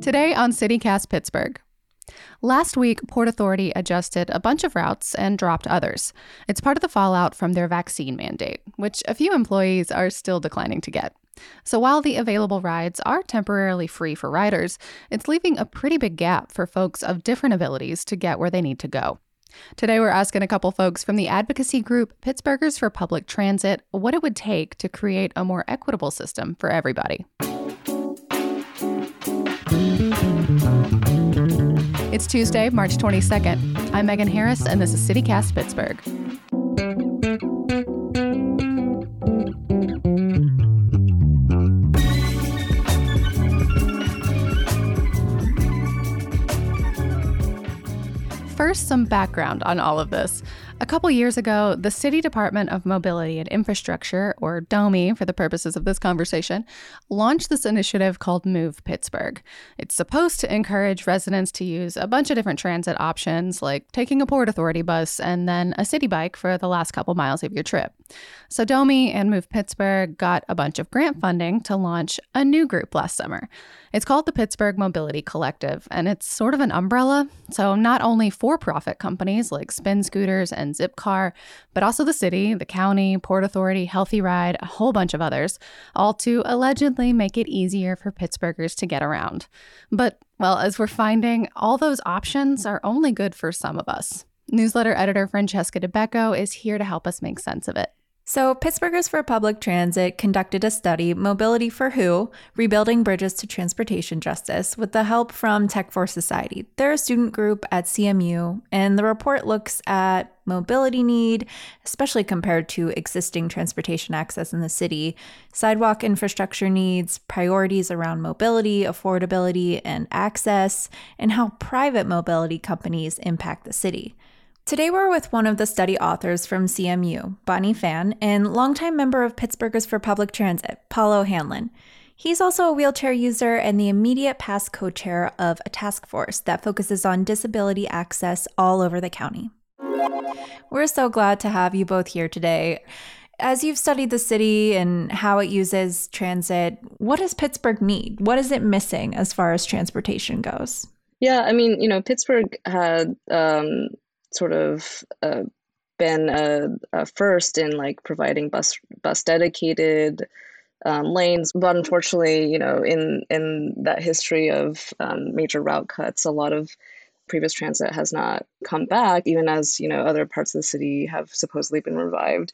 Today on CityCast Pittsburgh. Last week, Port Authority adjusted a bunch of routes and dropped others. It's part of the fallout from their vaccine mandate, which a few employees are still declining to get. So while the available rides are temporarily free for riders, it's leaving a pretty big gap for folks of different abilities to get where they need to go. Today, we're asking a couple folks from the advocacy group Pittsburghers for Public Transit what it would take to create a more equitable system for everybody. It's Tuesday, March 22nd. I'm Megan Harris, and this is CityCast Pittsburgh. First, some background on all of this. A couple years ago, the City Department of Mobility and Infrastructure, or DOMI for the purposes of this conversation, launched this initiative called Move Pittsburgh. It's supposed to encourage residents to use a bunch of different transit options, like taking a Port Authority bus and then a city bike for the last couple miles of your trip. So DOMI and Move Pittsburgh got a bunch of grant funding to launch a new group last summer. It's called the Pittsburgh Mobility Collective, and it's sort of an umbrella. So, not only for profit companies like Spin Scooters and Zipcar, but also the city, the county, Port Authority, Healthy Ride, a whole bunch of others, all to allegedly make it easier for Pittsburghers to get around. But, well, as we're finding, all those options are only good for some of us. Newsletter editor Francesca Dabecco is here to help us make sense of it. So, Pittsburghers for Public Transit conducted a study, Mobility for Who? Rebuilding Bridges to Transportation Justice, with the help from Tech for Society. They're a student group at CMU, and the report looks at mobility need, especially compared to existing transportation access in the city, sidewalk infrastructure needs, priorities around mobility, affordability, and access, and how private mobility companies impact the city. Today, we're with one of the study authors from CMU, Bonnie Fan, and longtime member of Pittsburghers for Public Transit, Paul O'Hanlon. He's also a wheelchair user and the immediate past co chair of a task force that focuses on disability access all over the county. We're so glad to have you both here today. As you've studied the city and how it uses transit, what does Pittsburgh need? What is it missing as far as transportation goes? Yeah, I mean, you know, Pittsburgh had um, sort of uh, been a, a, first in like providing bus bus dedicated um, lanes, but unfortunately, you know, in in that history of um, major route cuts, a lot of previous transit has not come back, even as you know other parts of the city have supposedly been revived,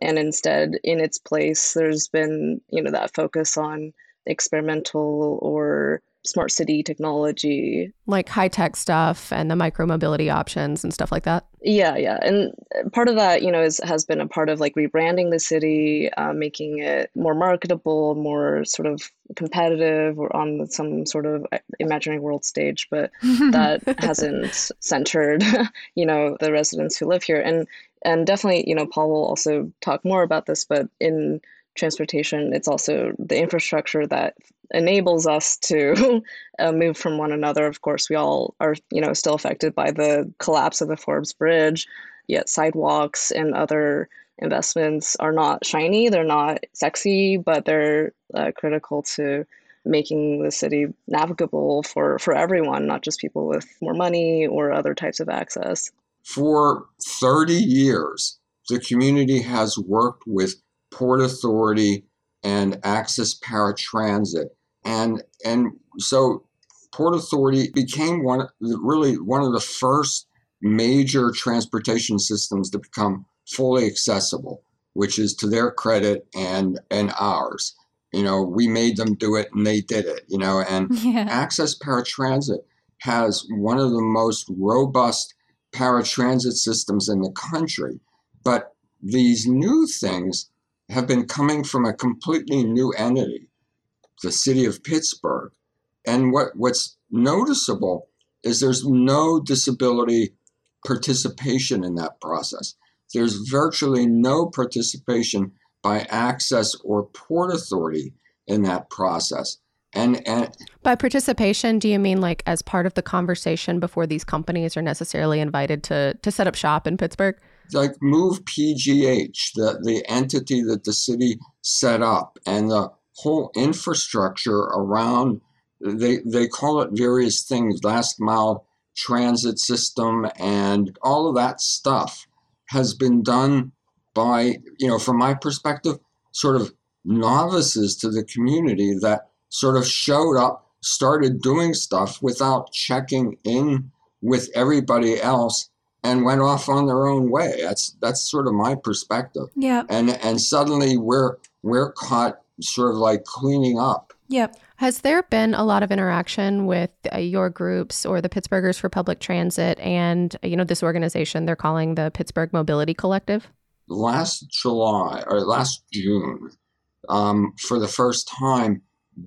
and instead, in its place, there's been you know that focus on experimental or smart city technology. Like high tech stuff and the micro mobility options and stuff like that? Yeah yeah. And part of that you know is has been a part of like rebranding the city uh, making it more marketable more sort of competitive or on some sort of uh, imaginary world stage but that hasn't centered you know the residents who live here. And and definitely you know paul will also talk more about this but in transportation it's also the infrastructure that enables us to uh, move from one another. Of course, we all are, you know, still affected by the collapse of the Forbes Bridge. Yet sidewalks and other investments are not shiny. They're not sexy, but they're uh, critical to making the city navigable for for everyone, not just people with more money or other types of access. For 30 years, the community has worked with Port Authority and Access Paratransit and and so Port Authority became one really one of the first major transportation systems to become fully accessible, which is to their credit and and ours. You know, we made them do it and they did it, you know, and yeah. Access Paratransit has one of the most robust paratransit systems in the country. But these new things have been coming from a completely new entity the city of Pittsburgh. And what, what's noticeable is there's no disability participation in that process. There's virtually no participation by access or port authority in that process. And, and by participation, do you mean like as part of the conversation before these companies are necessarily invited to to set up shop in Pittsburgh? Like Move PGH, the the entity that the city set up, and the whole infrastructure around they they call it various things, last mile transit system, and all of that stuff has been done by, you know, from my perspective, sort of novices to the community that sort of showed up, started doing stuff without checking in with everybody else and went off on their own way. That's that's sort of my perspective. Yeah. And and suddenly we're we're caught sort of like cleaning up. Yep. Has there been a lot of interaction with uh, your groups or the Pittsburghers for Public Transit and you know this organization they're calling the Pittsburgh Mobility Collective? Last July or last June, um, for the first time,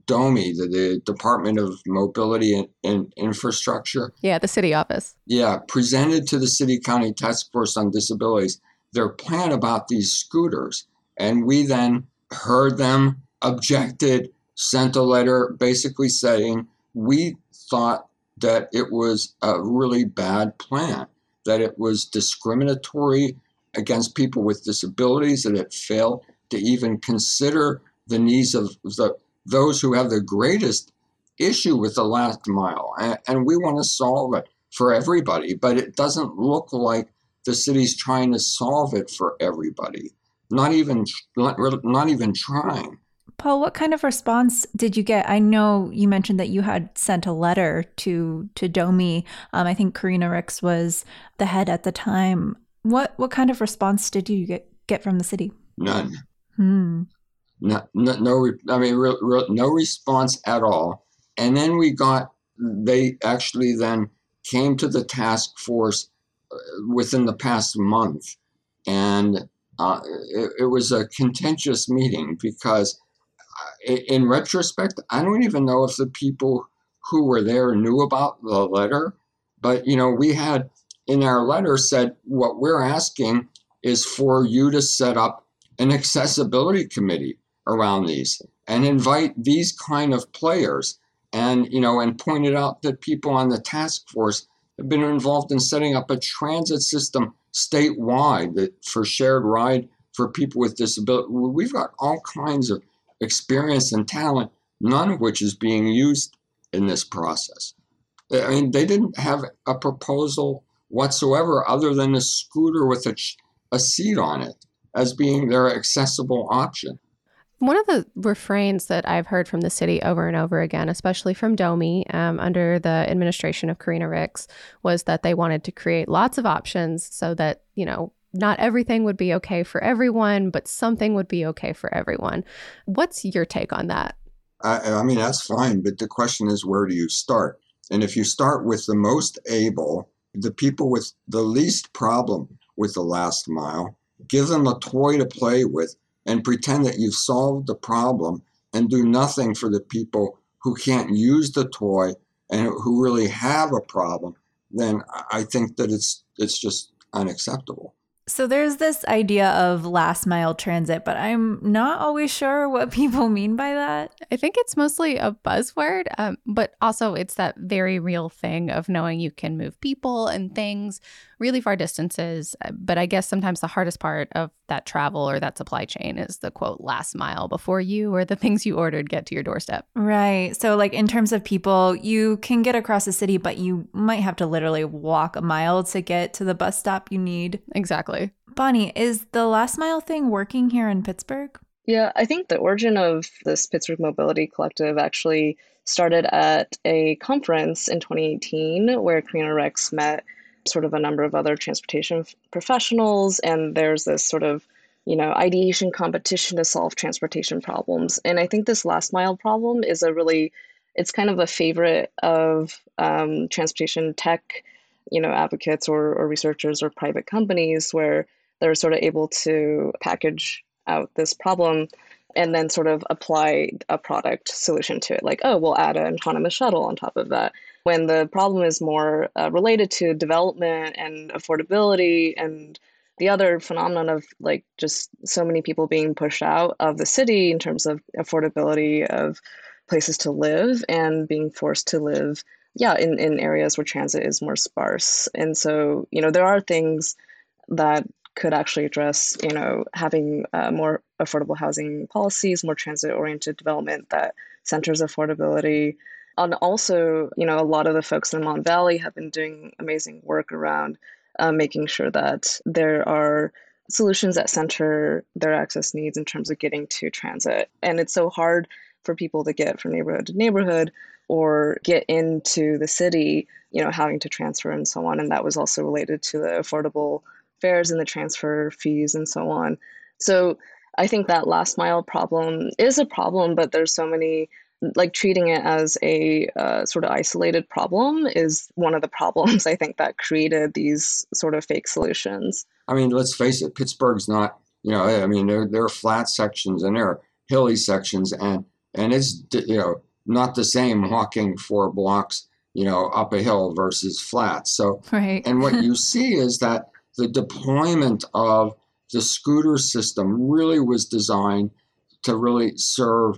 DOMI, the, the Department of Mobility and, and, Infrastructure. Yeah, the city office. Yeah, presented to the City County Task Force on Disabilities their plan about these scooters. And we then heard them, objected, sent a letter basically saying we thought that it was a really bad plan, that it was discriminatory against people with disabilities, that it failed to even consider the needs of the those who have the greatest issue with the last mile. And, and we want to solve it for everybody, but it doesn't look like the city's trying to solve it for everybody. Not even not, not even trying. Paul, what kind of response did you get? I know you mentioned that you had sent a letter to to DOMI. Um, I think Karina Ricks was the head at the time. What what kind of response did you get get from the city? None. Hmm no, no, no I mean, real, real, no response at all. And then we got, they actually then came to the task force uh, within the past month. And uh, it, it, was a contentious meeting because, uh, in retrospect, I don't even know if the people who were there knew about the letter. But, you know, we had in our letter said what we're asking is for you to set up an accessibility committee around these and invite these kind of players and you know and pointed out that people on the task force have been involved in setting up a transit system statewide that for shared ride for people with disability. We've got all kinds of experience and talent none of which is being used in this process. I mean they didn't have a proposal whatsoever other than a scooter with a, a seat on it as being their accessible option one of the refrains that I've heard from the city over and over again, especially from DOMI um, under the administration of Karina Ricks, was that they wanted to create lots of options so that, you know, not everything would be okay for everyone, but something would be okay for everyone. What's your take on that? I, I mean, that's fine, but the question is where do you start? And if you start with the most able, the people with the least problem with the last mile, give them a toy to play with and pretend that you've solved the problem and do nothing for the people who can't use the toy and who really have a problem, then I think that it's it's just unacceptable. So there's this idea of last mile transit, but I'm not always sure what people mean by that. I think it's mostly a buzzword, um, but also it's that very real thing of knowing you can move people and things really far distances. Uh, but I guess sometimes the hardest part of that travel or that supply chain is the quote last mile before you or the things you ordered get to your doorstep. Right. So, like in terms of people, you can get across the city, but you might have to literally walk a mile to get to the bus stop you need. Exactly. Bonnie, is the last mile thing working here in Pittsburgh? Yeah, I think the origin of this Pittsburgh Mobility Collective actually started at a conference in 2018 where Karina Ricks met sort of a number of other transportation professionals, and there's this sort of you know ideation competition to solve transportation problems. And I think this last mile problem is a really it's kind of a favorite of um, transportation tech, you know, advocates or, or researchers or private companies where they're sort of able to package out this problem and then sort of apply a product solution to it. Like, oh, we'll add an autonomous shuttle on top of that when the problem is more uh, related to development and affordability and the other phenomenon of like just so many people being pushed out of the city in terms of affordability of places to live and being forced to live yeah in, in areas where transit is more sparse. And so you know there are things that could actually address you know having uh, more affordable housing policies more transit oriented development that centers affordability And also, you know, a lot of the folks in the Mon Valley have been doing amazing work around uh, making sure that there are solutions that center their access needs in terms of getting to transit. And it's so hard for people to get from neighborhood to neighborhood or get into the city, you know, having to transfer and so on. And that was also related to the affordable fares and the transfer fees and so on. So I think that last mile problem is a problem, but there's so many like treating it as a uh, sort of isolated problem is one of the problems I think that created these sort of fake solutions. I mean, let's face it, Pittsburgh's not, you know, I mean, there, there are flat sections and there are hilly sections, and and it's you know not the same walking four blocks, you know, up a hill versus flat. So, right. and what you see is that the deployment of the scooter system really was designed to really serve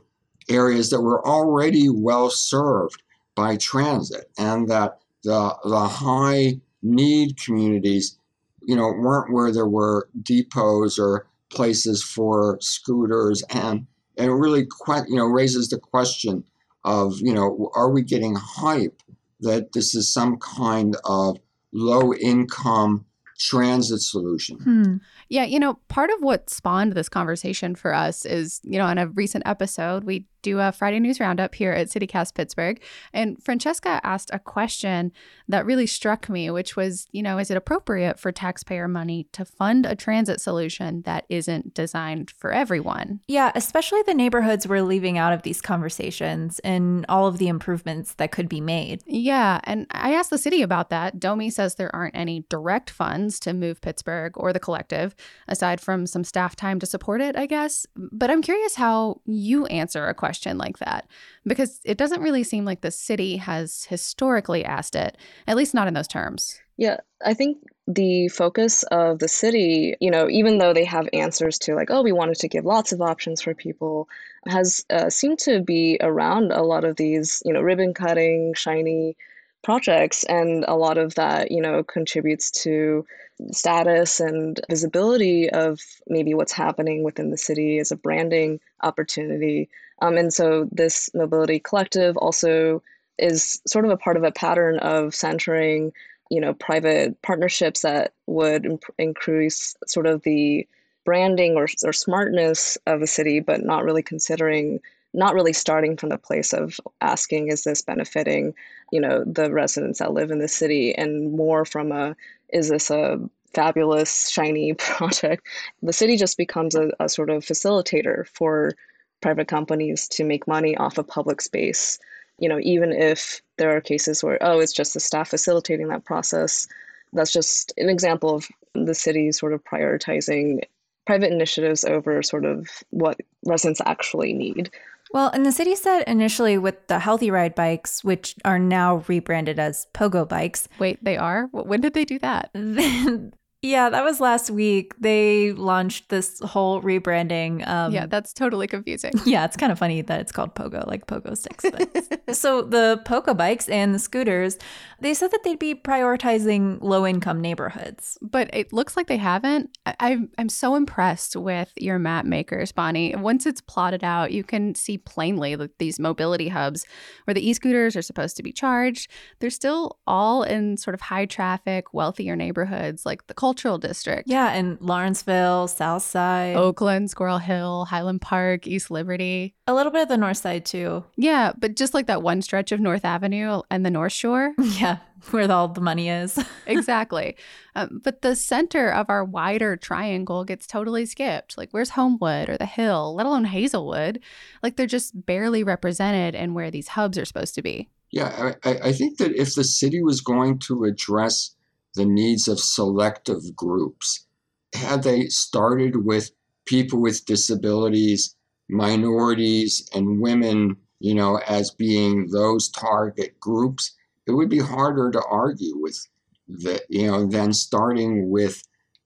areas that were already well served by transit and that the, the high need communities you know weren't where there were depots or places for scooters and and it really you know raises the question of you know are we getting hype that this is some kind of low income transit solution Hmm. Yeah, you know, part of what spawned this conversation for us is, you know, in a recent episode, we do a Friday News Roundup here at CityCast Pittsburgh. And Francesca asked a question that really struck me, which was, you know, is it appropriate for taxpayer money to fund a transit solution that isn't designed for everyone? Yeah, especially the neighborhoods we're leaving out of these conversations and all of the improvements that could be made. Yeah, and I asked the city about that. Domi says there aren't any direct funds to move Pittsburgh or the collective, aside from some staff time to support it, I guess. But I'm curious how you answer a question like that, because it doesn't really seem like the city has historically asked it, at least not in those terms. Yeah, I think the focus of the city, you know, even though they have answers to like, oh, we wanted to give lots of options for people, has uh, seemed to be around a lot of these, you know, ribbon cutting, shiny projects. And a lot of that, you know, contributes to status and visibility of maybe what's happening within the city as a branding opportunity. Um, and so this mobility collective also is sort of a part of a pattern of centering you know private partnerships that would imp- increase sort of the branding or, or smartness of a city but not really considering not really starting from the place of asking is this benefiting you know the residents that live in the city and more from a is this a fabulous shiny project the city just becomes a, a sort of facilitator for private companies to make money off of public space you know, even if there are cases where, oh, it's just the staff facilitating that process, that's just an example of the city sort of prioritizing private initiatives over sort of what residents actually need. Well, and the city said initially with the Healthy Ride bikes, which are now rebranded as Pogo bikes. Wait, they are? When did they do that? Yeah, that was last week. They launched this whole rebranding. Um, yeah, that's totally confusing. Yeah, it's kind of funny that it's called Pogo, like Pogo sticks. So the Pogo bikes and the scooters, they said that they'd be prioritizing low income neighborhoods. But it looks like they haven't. I, I'm, I'm so impressed with your map makers, Bonnie. Once it's plotted out, you can see plainly that these mobility hubs where the e scooters are supposed to be charged, they're still all in sort of high traffic, wealthier neighborhoods like the Cultural District. Yeah, and Lawrenceville, Southside, Oakland, Squirrel Hill, Highland Park, East Liberty. A little bit of the North Side too. Yeah, but just like that one stretch of North Avenue and the North Shore. Yeah, where all the money is. exactly. Um, but the center of our wider triangle gets totally skipped. Like, where's Homewood or the Hill, let alone Hazelwood? Like, they're just barely represented in where these hubs are supposed to be. Yeah, I, I think that if the city was going to address the needs of selective groups. Had they started with people with disabilities, minorities, and women, you know, as being those target groups, it would be harder to argue with the, you know, than starting with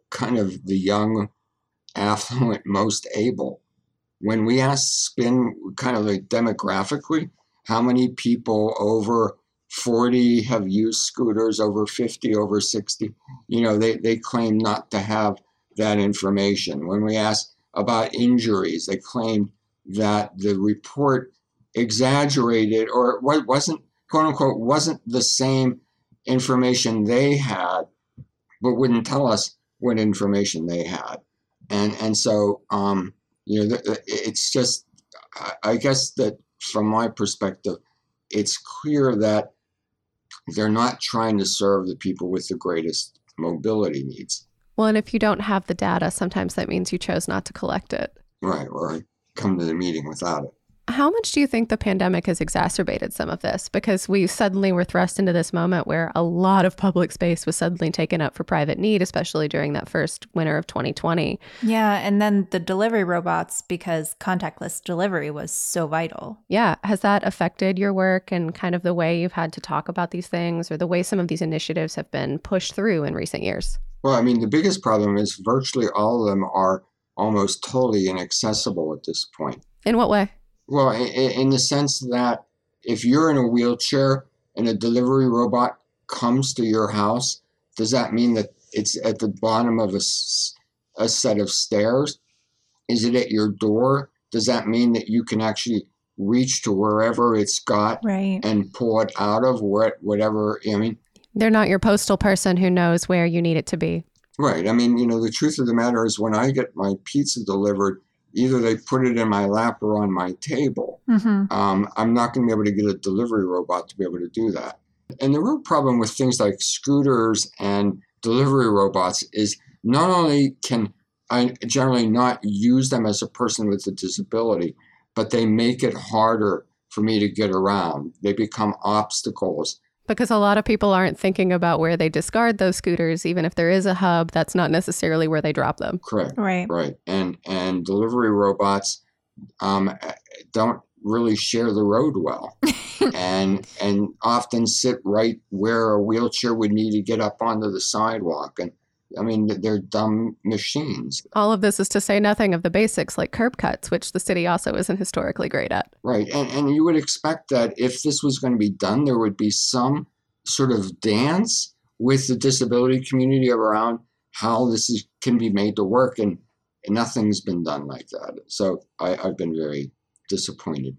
kind of the young, affluent, most able. When we ask spin kind of like demographically, how many people over 40 have used scooters, over 50, over 60. You know, they, they claim not to have that information. When we ask about injuries, they claim that the report exaggerated or what wasn't quote unquote wasn't the same information they had, but wouldn't tell us what information they had, and and so um, you know it's just I guess that from my perspective, it's clear that they're not trying to serve the people with the greatest mobility needs. Well, and if you don't have the data, sometimes that means you chose not to collect it. Right, or come to the meeting without it. How much do you think the pandemic has exacerbated some of this? Because we suddenly were thrust into this moment where a lot of public space was suddenly taken up for private need, especially during that first winter of 2020. Yeah. And then the delivery robots, because contactless delivery was so vital. Yeah. Has that affected your work and kind of the way you've had to talk about these things or the way some of these initiatives have been pushed through in recent years? Well, I mean, the biggest problem is virtually all of them are almost totally inaccessible at this point. In what way? Well, in, in the sense that if you're in a wheelchair and a delivery robot comes to your house, does that mean that it's at the bottom of a, a set of stairs? Is it at your door? Does that mean that you can actually reach to wherever it's got right. and pull it out of where, whatever? I mean, they're not your postal person who knows where you need it to be. Right. I mean, you know, the truth of the matter is when I get my pizza delivered, either they put it in my lap or on my table. Mm-hmm. Um, I'm not going to be able to get a delivery robot to be able to do that. And the real problem with things like scooters and delivery robots is not only can I generally not use them as a person with a disability, but they make it harder for me to get around. They become obstacles because a lot of people aren't thinking about where they discard those scooters even if there is a hub that's not necessarily where they drop them. Correct. Right. Right. And and delivery robots um, don't really share the road well. And and often sit right where a wheelchair would need to get up onto the sidewalk. And I mean, they're dumb machines. All of this is to say nothing of the basics like curb cuts, which the city also isn't historically great at. Right. And, and you would expect that if this was going to be done, there would be some sort of dance with the disability community around how this is, can be made to work. And, and nothing's been done like that. So I, I've been very disappointed.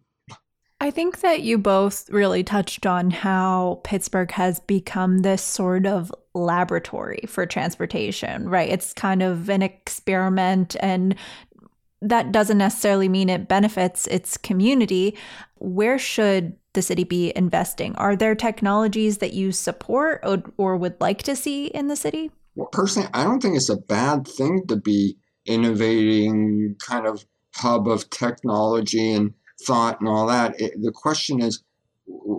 I think that you both really touched on how Pittsburgh has become this sort of laboratory for transportation, right? It's kind of an experiment and that doesn't necessarily mean it benefits its community. Where should the city be investing? Are there technologies that you support or, or would like to see in the city? Well, personally, I don't think it's a bad thing to be innovating kind of hub of technology and thought and all that. It, the question is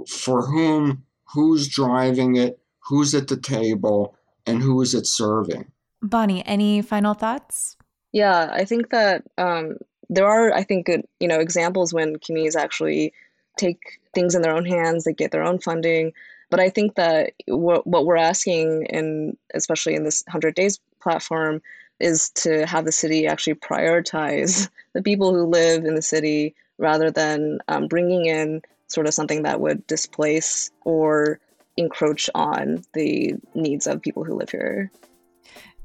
for whom, who's driving it, who's at the table, and who is it serving. Bonnie, any final thoughts? Yeah, I think that um, there are, I think, good, you know, examples when communities actually take things in their own hands, they get their own funding. But I think that what, what we're asking, and especially in this 100 Days platform, is to have the city actually prioritize the people who live in the city rather than um, bringing in sort of something that would displace or encroach on the needs of people who live here.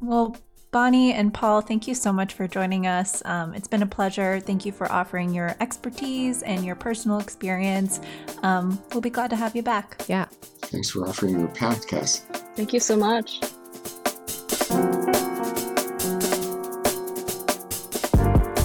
Well, Bonnie and Paul, thank you so much for joining us. Um, it's been a pleasure. Thank you for offering your expertise and your personal experience. Um, we'll be glad to have you back. Yeah. Thanks for offering your podcast. Thank you so much.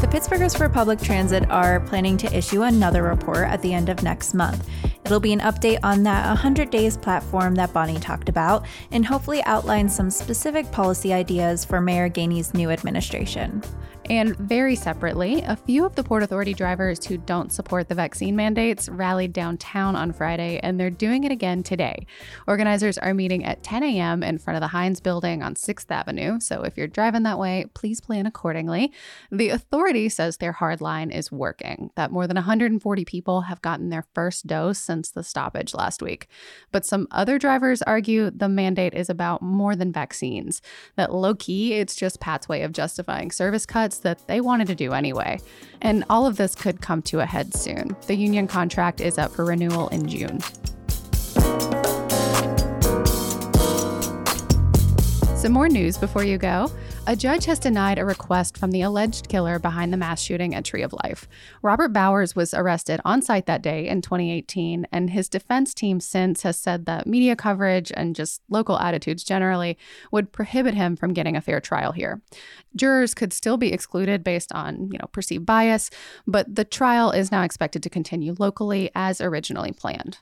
Pittsburghers for Public Transit are planning to issue another report at the end of next month. It'll be an update on that 100 Days platform that Bonnie talked about and hopefully outline some specific policy ideas for Mayor Gainey's new administration. And very separately, a few of the Port Authority drivers who don't support the vaccine mandates rallied downtown on Friday, and they're doing it again today. Organizers are meeting at 10 a.m. in front of the Heinz building on 6th Avenue, so if you're driving that way, please plan accordingly. The authority says their hard line is working, that more than 140 people have gotten their first dose since the stoppage last week. But some other drivers argue the mandate is about more than vaccines, that low key, it's just PAT's way of justifying service cuts that they wanted to do anyway. And all of this could come to a head soon. The union contract is up for renewal in June. Some more news before you go. A judge has denied a request from the alleged killer behind the mass shooting at Tree of Life. Robert Bowers was arrested on site that day in 2018, and his defense team since has said that media coverage and just local attitudes generally would prohibit him from getting a fair trial here. Jurors could still be excluded based on, you know, perceived bias, but the trial is now expected to continue locally as originally planned.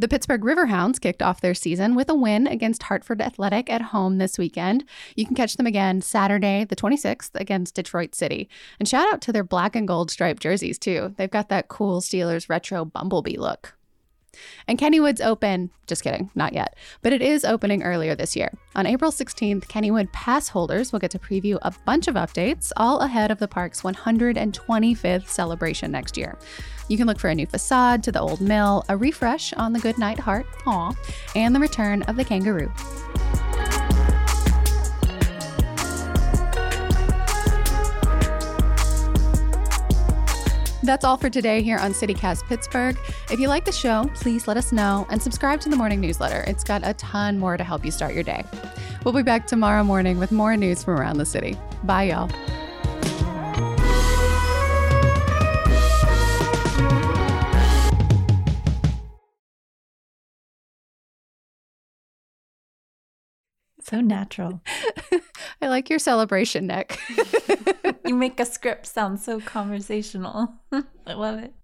The Pittsburgh Riverhounds kicked off their season with a win against Hartford Athletic at home this weekend. You can catch them again Saturday, the 26th, against Detroit City. And shout out to their black and gold striped jerseys, too. They've got that cool Steelers retro bumblebee look. And Kennywood's open, just kidding, not yet, but it is opening earlier this year. On April 16th, Kennywood pass holders will get to preview a bunch of updates, all ahead of the park's 125th celebration next year. You can look for a new facade to the old mill, a refresh on the Goodnight Heart, aw, and the return of the kangaroo. That's all for today here on CityCast Pittsburgh. If you like the show, please let us know and subscribe to the morning newsletter. It's got a ton more to help you start your day. We'll be back tomorrow morning with more news from around the city. Bye, y'all. So natural. I like your celebration, Nick. you make a script sound so conversational. I love it.